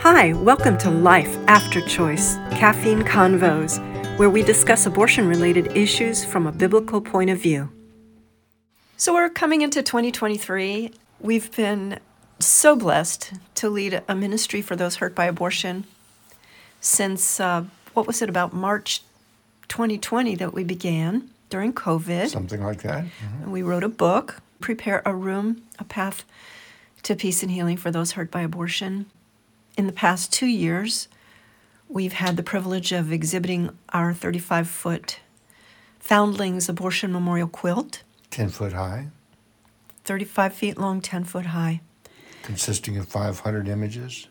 Hi, welcome to Life After Choice Caffeine Convos, where we discuss abortion related issues from a biblical point of view. So, we're coming into 2023. We've been so blessed to lead a ministry for those hurt by abortion since, uh, what was it, about March 2020 that we began during COVID. Something like that. Mm-hmm. And we wrote a book, Prepare a Room, a Path to Peace and Healing for Those Hurt by Abortion in the past two years, we've had the privilege of exhibiting our 35 foot Foundlings Abortion Memorial Quilt. 10 foot high. 35 feet long, 10 foot high. Consisting of 500 images.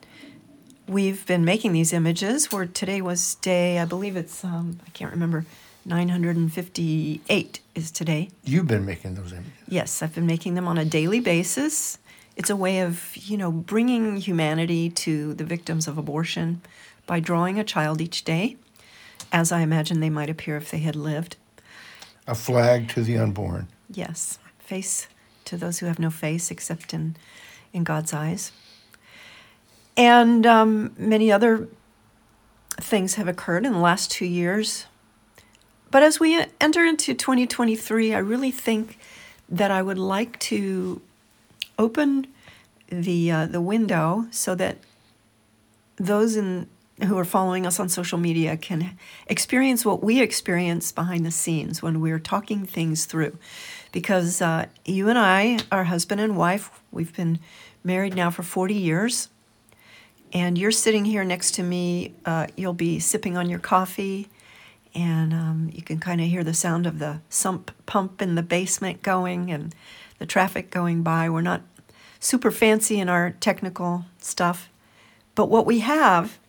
We've been making these images where today was day, I believe it's, um, I can't remember, 958 is today. You've been making those images? Yes, I've been making them on a daily basis it's a way of, you know, bringing humanity to the victims of abortion by drawing a child each day, as I imagine they might appear if they had lived. A flag to the unborn. Yes, face to those who have no face except in, in God's eyes. And um, many other things have occurred in the last two years. But as we enter into 2023, I really think that I would like to open the uh, the window so that those in who are following us on social media can experience what we experience behind the scenes when we're talking things through. Because uh, you and I are husband and wife. We've been married now for 40 years. And you're sitting here next to me. Uh, you'll be sipping on your coffee, and um, you can kind of hear the sound of the sump pump in the basement going and the traffic going by. We're not super fancy in our technical stuff. But what we have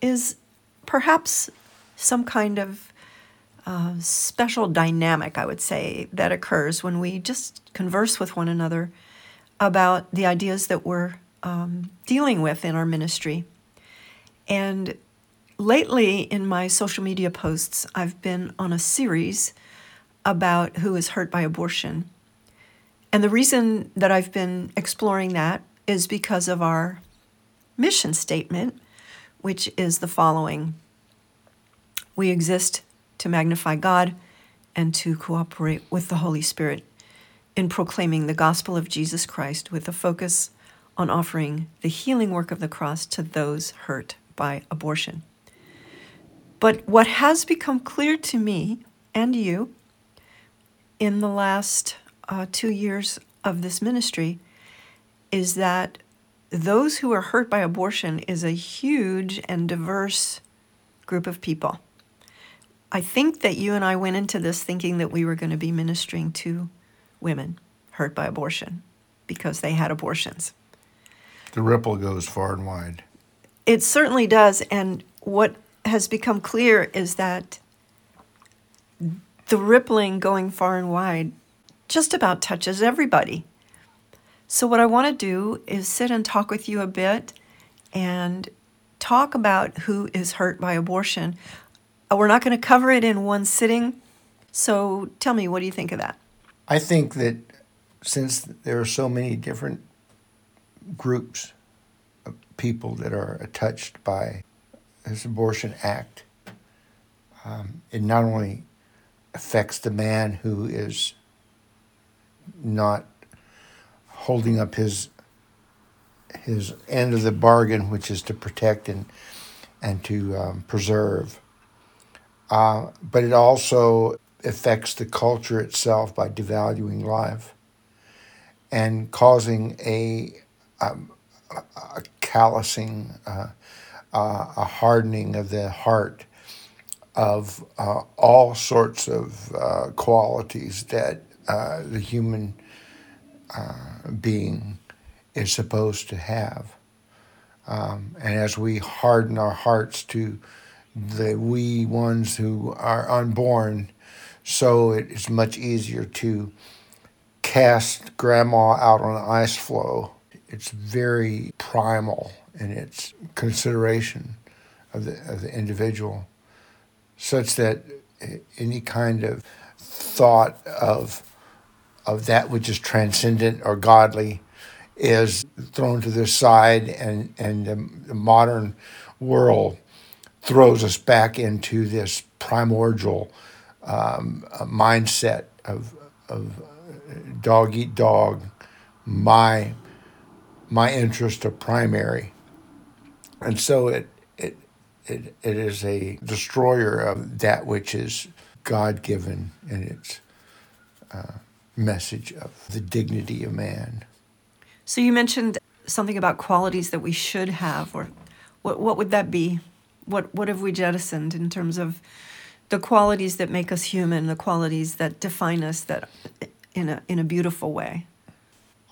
is perhaps some kind of uh, special dynamic, I would say, that occurs when we just converse with one another about the ideas that we're um, dealing with in our ministry. And lately, in my social media posts, I've been on a series about who is hurt by abortion. And the reason that I've been exploring that is because of our mission statement, which is the following We exist to magnify God and to cooperate with the Holy Spirit in proclaiming the gospel of Jesus Christ with a focus on offering the healing work of the cross to those hurt by abortion. But what has become clear to me and you in the last uh, two years of this ministry is that those who are hurt by abortion is a huge and diverse group of people. I think that you and I went into this thinking that we were going to be ministering to women hurt by abortion because they had abortions. The ripple goes far and wide. It certainly does. And what has become clear is that the rippling going far and wide just about touches everybody. So, what I want to do is sit and talk with you a bit and talk about who is hurt by abortion. Uh, we're not going to cover it in one sitting. So, tell me, what do you think of that? I think that since there are so many different groups of people that are touched by this abortion act, um, it not only affects the man who is not holding up his his end of the bargain, which is to protect and and to um, preserve. Uh, but it also affects the culture itself by devaluing life and causing a, um, a callousing, uh, uh, a hardening of the heart of uh, all sorts of uh, qualities that uh, the human uh, being is supposed to have. Um, and as we harden our hearts to the wee ones who are unborn, so it is much easier to cast grandma out on an ice floe. It's very primal in its consideration of the, of the individual, such that any kind of thought of of that which is transcendent or godly is thrown to the side, and, and the, the modern world throws us back into this primordial um, mindset of, of dog eat dog, my my interests are primary, and so it it it, it is a destroyer of that which is God given in its uh, message of the dignity of man. So you mentioned something about qualities that we should have, or what what would that be? What what have we jettisoned in terms of the qualities that make us human, the qualities that define us that in a in a beautiful way?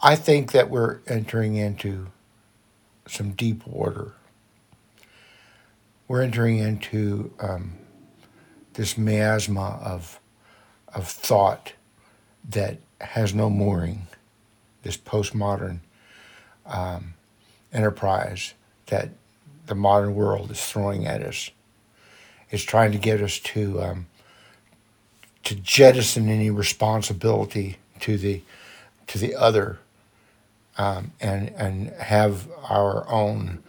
I think that we're entering into some deep water. We're entering into um, this miasma of of thought that has no mooring. This postmodern um, enterprise that the modern world is throwing at us. It's trying to get us to um, to jettison any responsibility to the to the other um, and and have our own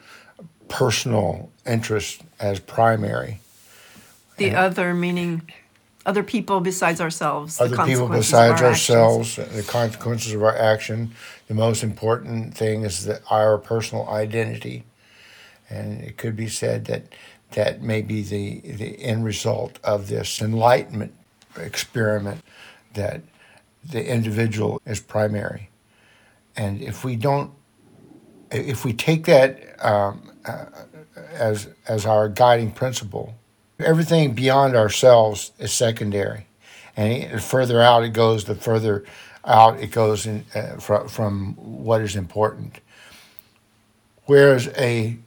personal interest as primary. The and other meaning other people besides ourselves. Other people besides ourselves, actions. the consequences of our action. The most important thing is that our personal identity, and it could be said that that may be the the end result of this enlightenment experiment that the individual is primary. And if we don't, if we take that um, uh, as, as our guiding principle, everything beyond ourselves is secondary. And the further out it goes, the further out it goes in, uh, from, from what is important. Whereas a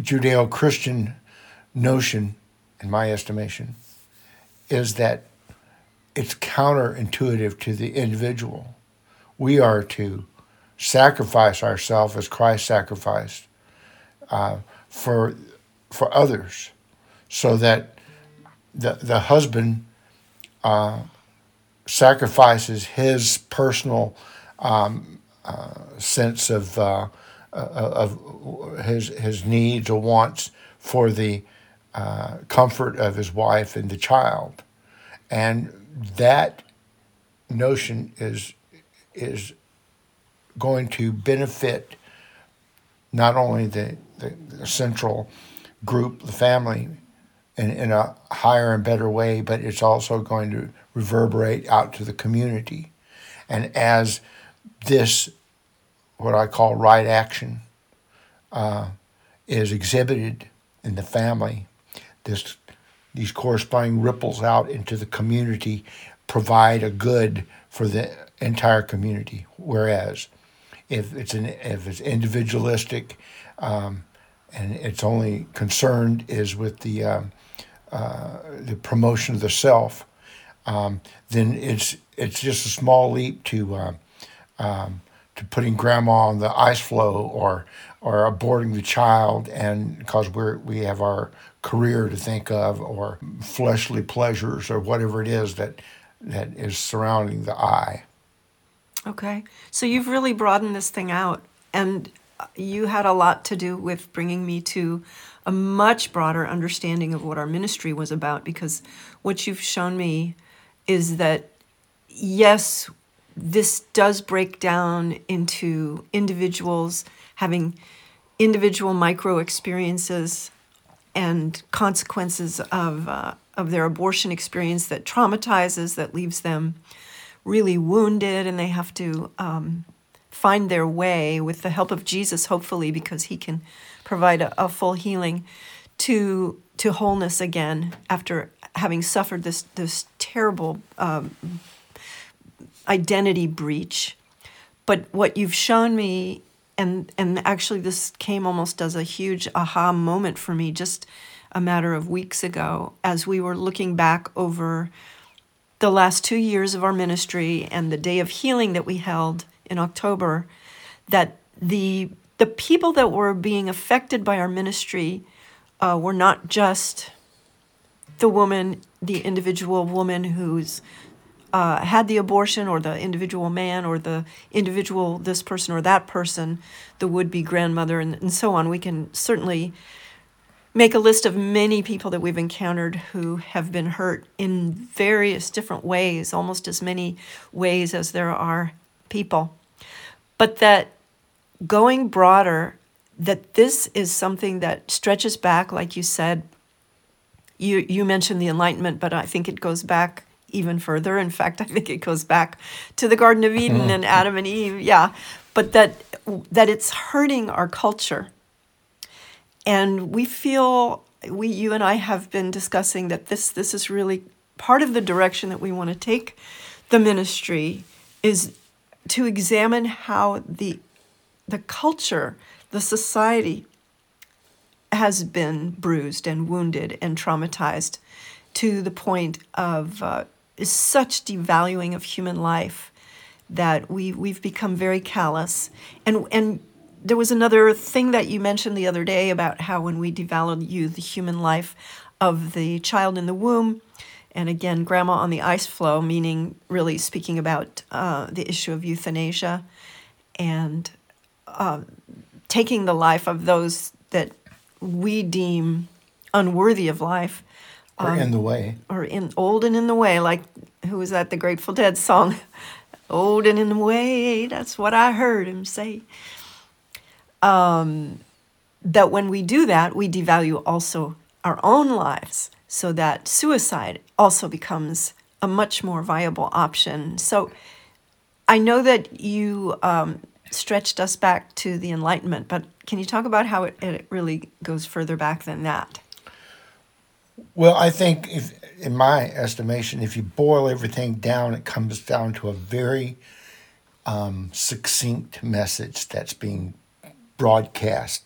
Judeo Christian notion, in my estimation, is that it's counterintuitive to the individual. We are to sacrifice ourselves as Christ sacrificed uh, for for others, so that the the husband uh, sacrifices his personal um, uh, sense of uh, of his his needs or wants for the uh, comfort of his wife and the child, and that notion is is going to benefit not only the, the, central group, the family, in, in a higher and better way, but it's also going to reverberate out to the community. And as this, what I call right action, uh, is exhibited in the family, this these corresponding ripples out into the community provide a good for the entire community. Whereas if it's an if it's individualistic um, and it's only concerned is with the um, uh, the promotion of the self, um, then it's it's just a small leap to uh, um, to putting grandma on the ice floe or or aborting the child and because we're we have our career to think of or fleshly pleasures or whatever it is that that is surrounding the I. Okay. So you've really broadened this thing out and you had a lot to do with bringing me to a much broader understanding of what our ministry was about because what you've shown me is that yes, this does break down into individuals having individual micro experiences and consequences of uh, of their abortion experience that traumatizes, that leaves them really wounded, and they have to um, find their way with the help of Jesus, hopefully, because He can provide a, a full healing to to wholeness again after having suffered this this terrible um, identity breach. But what you've shown me and and actually this came almost as a huge aha moment for me just a matter of weeks ago as we were looking back over the last 2 years of our ministry and the day of healing that we held in October that the the people that were being affected by our ministry uh, were not just the woman, the individual woman who's uh, had the abortion, or the individual man, or the individual this person or that person, the would be grandmother, and, and so on. We can certainly make a list of many people that we've encountered who have been hurt in various different ways, almost as many ways as there are people. But that going broader, that this is something that stretches back, like you said. You, you mentioned the Enlightenment, but I think it goes back even further. In fact, I think it goes back to the Garden of Eden mm-hmm. and Adam and Eve. Yeah, but that that it's hurting our culture and we feel we you and I have been discussing that this this is really part of the direction that we want to take the ministry is to examine how the the culture, the society has been bruised and wounded and traumatized to the point of uh, such devaluing of human life that we we've become very callous. And and there was another thing that you mentioned the other day about how when we devalue the human life of the child in the womb, and again, grandma on the ice floe, meaning really speaking about uh, the issue of euthanasia and uh, taking the life of those that we deem unworthy of life. Or um, in the way. Or in old and in the way, like who was that, the Grateful Dead song? old and in the way, that's what I heard him say um, that when we do that, we devalue also our own lives, so that suicide also becomes a much more viable option. So I know that you um, stretched us back to the Enlightenment, but can you talk about how it, it really goes further back than that? Well, I think, if, in my estimation, if you boil everything down, it comes down to a very um, succinct message that's being broadcast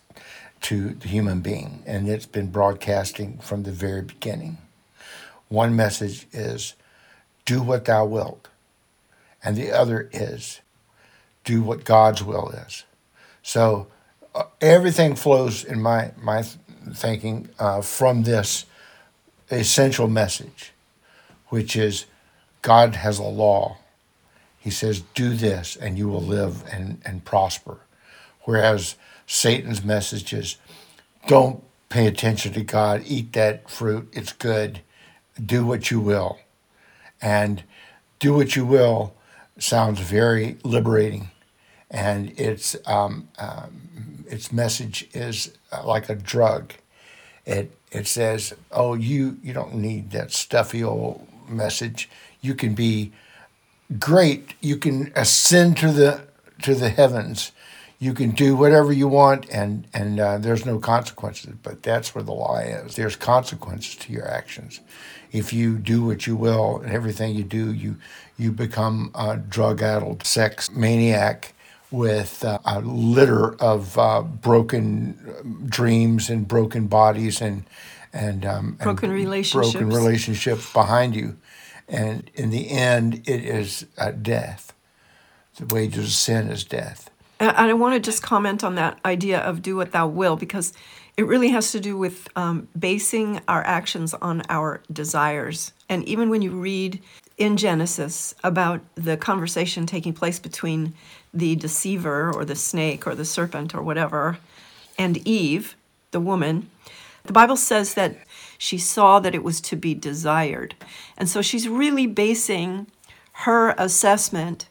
to the human being, and it's been broadcasting from the very beginning. One message is, do what thou wilt, and the other is, do what God's will is. So uh, everything flows in my my thinking uh, from this essential message, which is God has a law. He says, do this, and you will live and, and prosper. Whereas Satan's message is don't pay attention to God, eat that fruit, it's good, do what you will. And do what you will sounds very liberating. And its, um, um, its message is uh, like a drug. It, it says, oh, you, you don't need that stuffy old message. You can be great. You can ascend to the, to the heavens you can do whatever you want and and uh, there's no consequences but that's where the lie is there's consequences to your actions if you do what you will and everything you do you you become a drug-addled sex maniac with uh, a litter of uh, broken dreams and broken bodies and and, um, broken and relationships. broken relationships behind you. And in the end it is death. The wages of sin is death. And I want to just comment on that idea of do what thou will because it really has to do with um, basing our actions on our desires. And even when you read in Genesis about the conversation taking place between the deceiver or the snake or the serpent or whatever and Eve, the woman, the Bible says that she saw that it was to be desired. And so she's really basing her assessment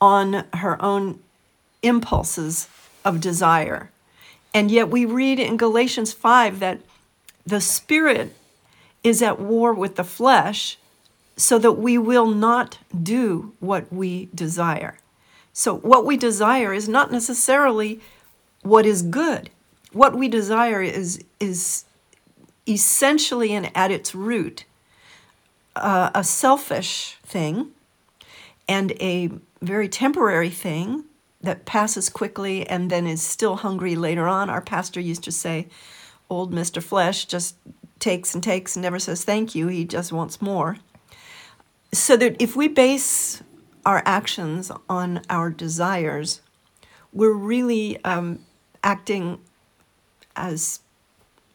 on her own impulses of desire. And yet we read in Galatians 5 that the Spirit is at war with the flesh so that we will not do what we desire. So, what we desire is not necessarily what is good. What we desire is, is essentially and at its root uh, a selfish thing and a very temporary thing that passes quickly and then is still hungry later on. Our pastor used to say, Old Mr. Flesh just takes and takes and never says thank you, he just wants more. So that if we base our actions on our desires, we're really um, acting as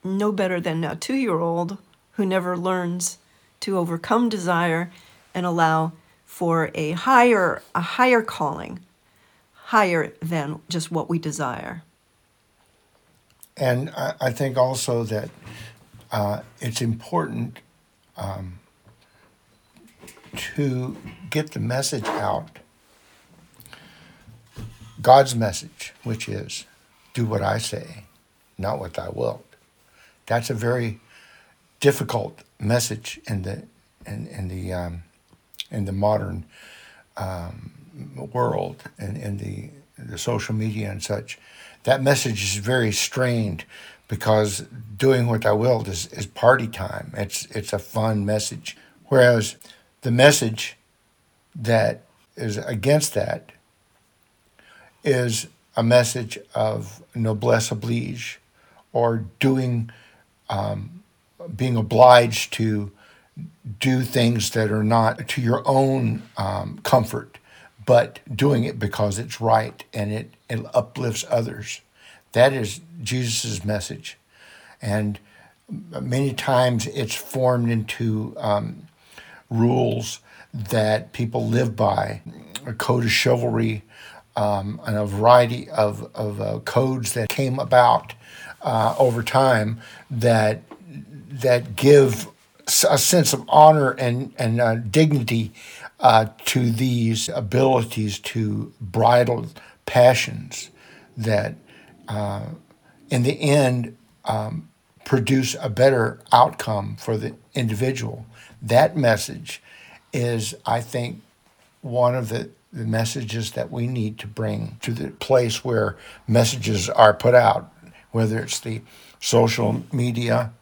no better than a two year old who never learns to overcome desire and allow for a higher a higher calling, higher than just what we desire. And I, I think also that uh, it's important um, to get the message out. God's message, which is, do what I say, not what thou wilt. That's a very difficult message in the in, in the um, in the modern um, world and in the the social media and such. That message is very strained because doing what I will is, is party time. It's it's a fun message. Whereas the message that is against that is a message of noblesse oblige or doing um, being obliged to do things that are not to your own um, comfort, but doing it because it's right and it, it uplifts others. That is Jesus' message. And many times it's formed into um, rules that people live by, a code of chivalry, um, and a variety of, of uh, codes that came about uh, over time that that give a sense of honor and and uh, dignity uh, to these abilities to bridle passions that, uh, in the end, um, produce a better outcome for the individual. That message is, I think, one of the, the messages that we need to bring to the place where messages are put out, whether it's the social media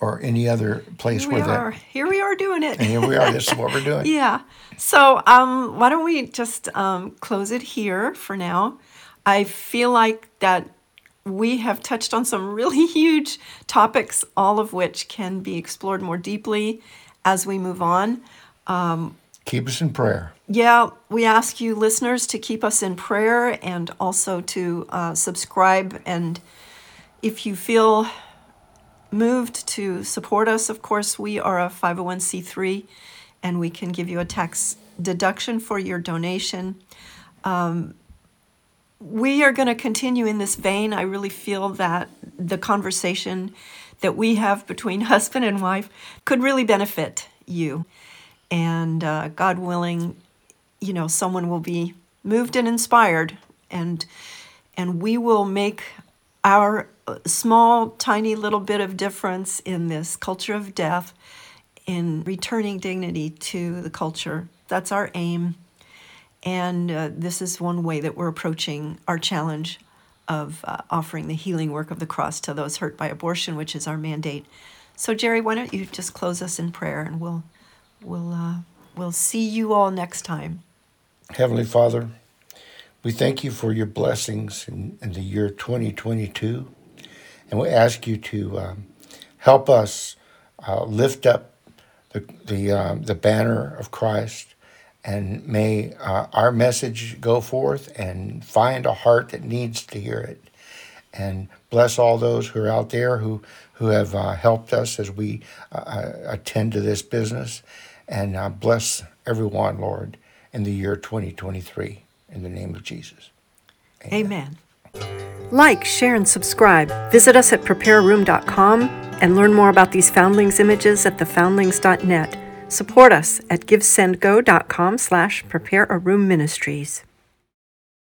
or any other place Here where that. Here we are doing it. And here we are. This is what we're doing. Yeah. So um, why don't we just um, close it here for now? I feel like that we have touched on some really huge topics, all of which can be explored more deeply as we move on. Keep us in prayer. Yeah, we ask you listeners to keep us in prayer and also to uh, subscribe. And if you feel moved to support us, of course, we are a 501c3 and we can give you a tax deduction for your donation. Um, we are going to continue in this vein. I really feel that the conversation that we have between husband and wife could really benefit you. And uh, God willing, you know, someone will be moved and inspired, and and we will make our small, tiny little bit of difference in this culture of death, in returning dignity to the culture. That's our aim. And uh, this is one way that we're approaching our challenge of uh, offering the healing work of the cross to those hurt by abortion, which is our mandate. So, Jerry, why don't you just close us in prayer, and we'll we'll uh, we'll see you all next time. Heavenly Father, we thank you for your blessings in, in the year 2022. And we ask you to um, help us uh, lift up the, the, um, the banner of Christ. And may uh, our message go forth and find a heart that needs to hear it. And bless all those who are out there who, who have uh, helped us as we uh, attend to this business. And uh, bless everyone, Lord, in the year 2023. In the name of Jesus. Amen. Like, share, and subscribe. Visit us at prepareroom.com and learn more about these Foundlings images at thefoundlings.net. Support us at givesendgo.com slash prepare a room ministries.